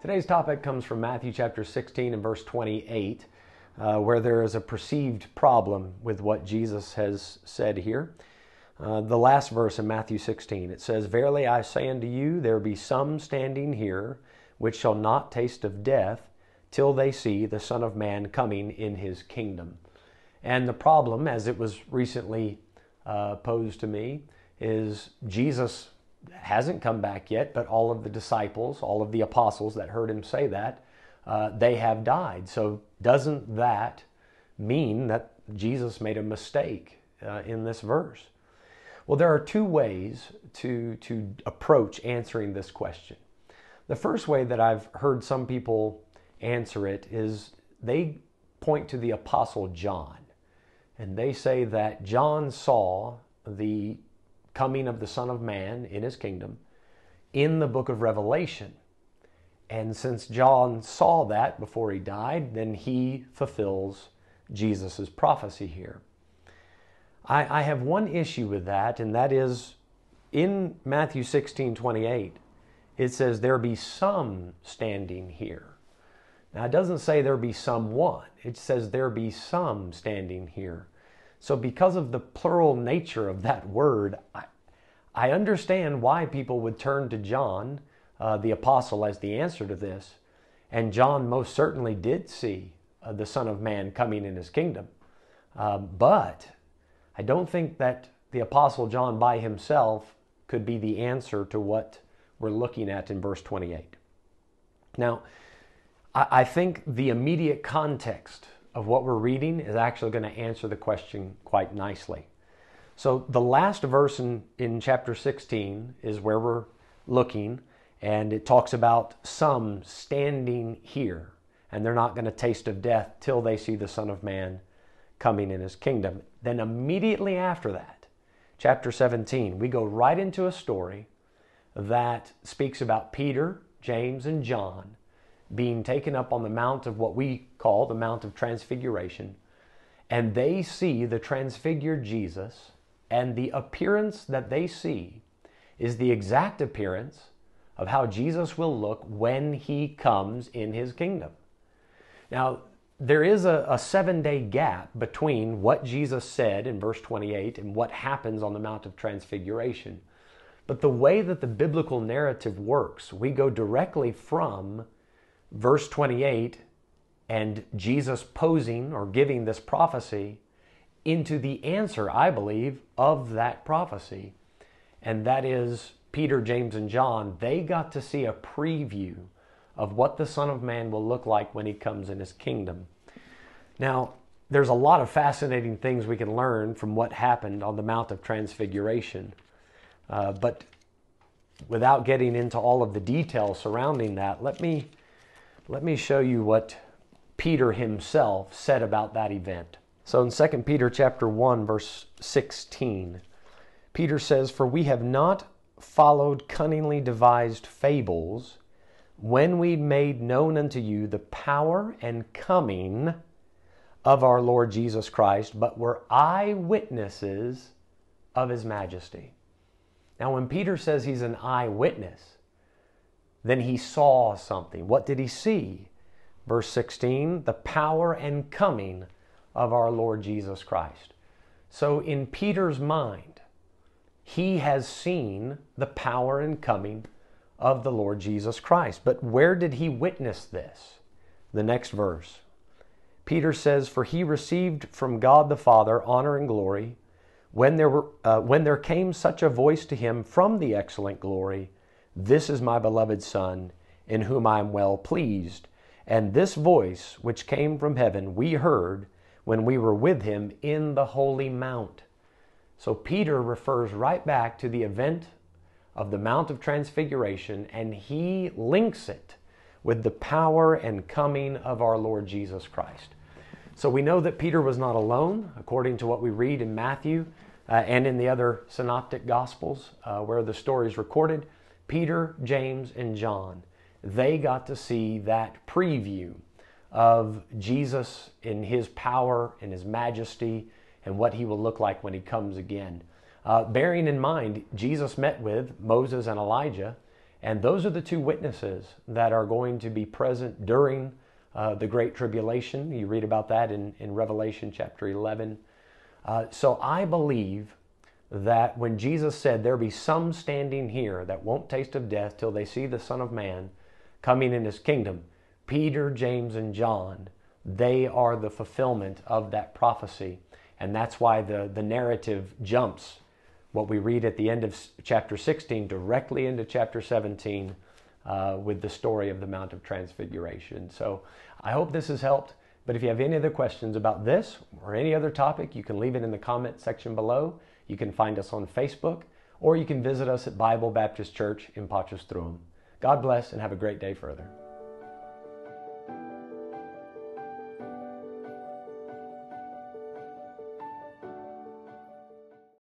Today's topic comes from Matthew chapter 16 and verse 28, uh, where there is a perceived problem with what Jesus has said here. Uh, the last verse in Matthew 16, it says, Verily I say unto you, there be some standing here which shall not taste of death till they see the Son of Man coming in his kingdom. And the problem, as it was recently uh, posed to me, is Jesus hasn't come back yet, but all of the disciples, all of the apostles that heard him say that, uh, they have died. So, doesn't that mean that Jesus made a mistake uh, in this verse? Well, there are two ways to, to approach answering this question. The first way that I've heard some people answer it is they point to the Apostle John. And they say that John saw the coming of the Son of Man in his kingdom in the book of Revelation. And since John saw that before he died, then he fulfills Jesus' prophecy here. I, I, have one issue with that, and that is in Matthew 16 28, it says, There be some standing here. Now, it doesn't say there be someone, it says there be some standing here. So, because of the plural nature of that word, I, I understand why people would turn to John, uh, the apostle, as the answer to this. And John most certainly did see uh, the Son of Man coming in his kingdom. Uh, but I don't think that the apostle John by himself could be the answer to what we're looking at in verse 28. Now, I, I think the immediate context of what we're reading is actually going to answer the question quite nicely. So, the last verse in, in chapter 16 is where we're looking, and it talks about some standing here, and they're not going to taste of death till they see the Son of Man coming in his kingdom. Then, immediately after that, chapter 17, we go right into a story that speaks about Peter, James, and John being taken up on the mount of what we call the Mount of Transfiguration, and they see the transfigured Jesus, and the appearance that they see is the exact appearance of how Jesus will look when he comes in his kingdom. Now, there is a, a seven day gap between what Jesus said in verse 28 and what happens on the Mount of Transfiguration. But the way that the biblical narrative works, we go directly from verse 28 and Jesus posing or giving this prophecy into the answer, I believe, of that prophecy. And that is Peter, James, and John. They got to see a preview of what the Son of Man will look like when he comes in his kingdom. Now, there's a lot of fascinating things we can learn from what happened on the Mount of Transfiguration. Uh, but without getting into all of the details surrounding that, let me let me show you what Peter himself said about that event. So in 2 Peter chapter 1 verse 16, Peter says, "For we have not followed cunningly devised fables when we made known unto you the power and coming of our Lord Jesus Christ, but were eyewitnesses of his majesty." Now when Peter says he's an eyewitness, then he saw something. What did he see? Verse 16, the power and coming of our Lord Jesus Christ. So in Peter's mind, he has seen the power and coming of the Lord Jesus Christ. But where did he witness this? The next verse. Peter says, For he received from God the Father honor and glory when there, were, uh, when there came such a voice to him from the excellent glory this is my beloved Son, in whom I am well pleased. And this voice, which came from heaven, we heard when we were with him in the holy mount. So Peter refers right back to the event of the Mount of Transfiguration, and he links it with the power and coming of our Lord Jesus Christ. So we know that Peter was not alone, according to what we read in Matthew uh, and in the other synoptic gospels uh, where the story is recorded. Peter, James, and John, they got to see that preview of Jesus in his power and his majesty and what he will look like when he comes again. Uh, bearing in mind, Jesus met with Moses and Elijah, And those are the two witnesses that are going to be present during uh, the Great Tribulation. You read about that in, in Revelation chapter 11. Uh, so I believe that when Jesus said, There be some standing here that won't taste of death till they see the Son of Man coming in his kingdom, Peter, James, and John, they are the fulfillment of that prophecy. And that's why the, the narrative jumps what we read at the end of chapter 16 directly into chapter 17 uh, with the story of the Mount of Transfiguration. So I hope this has helped. But if you have any other questions about this or any other topic, you can leave it in the comment section below. You can find us on Facebook or you can visit us at Bible Baptist Church in Potchefstroom. God bless and have a great day further.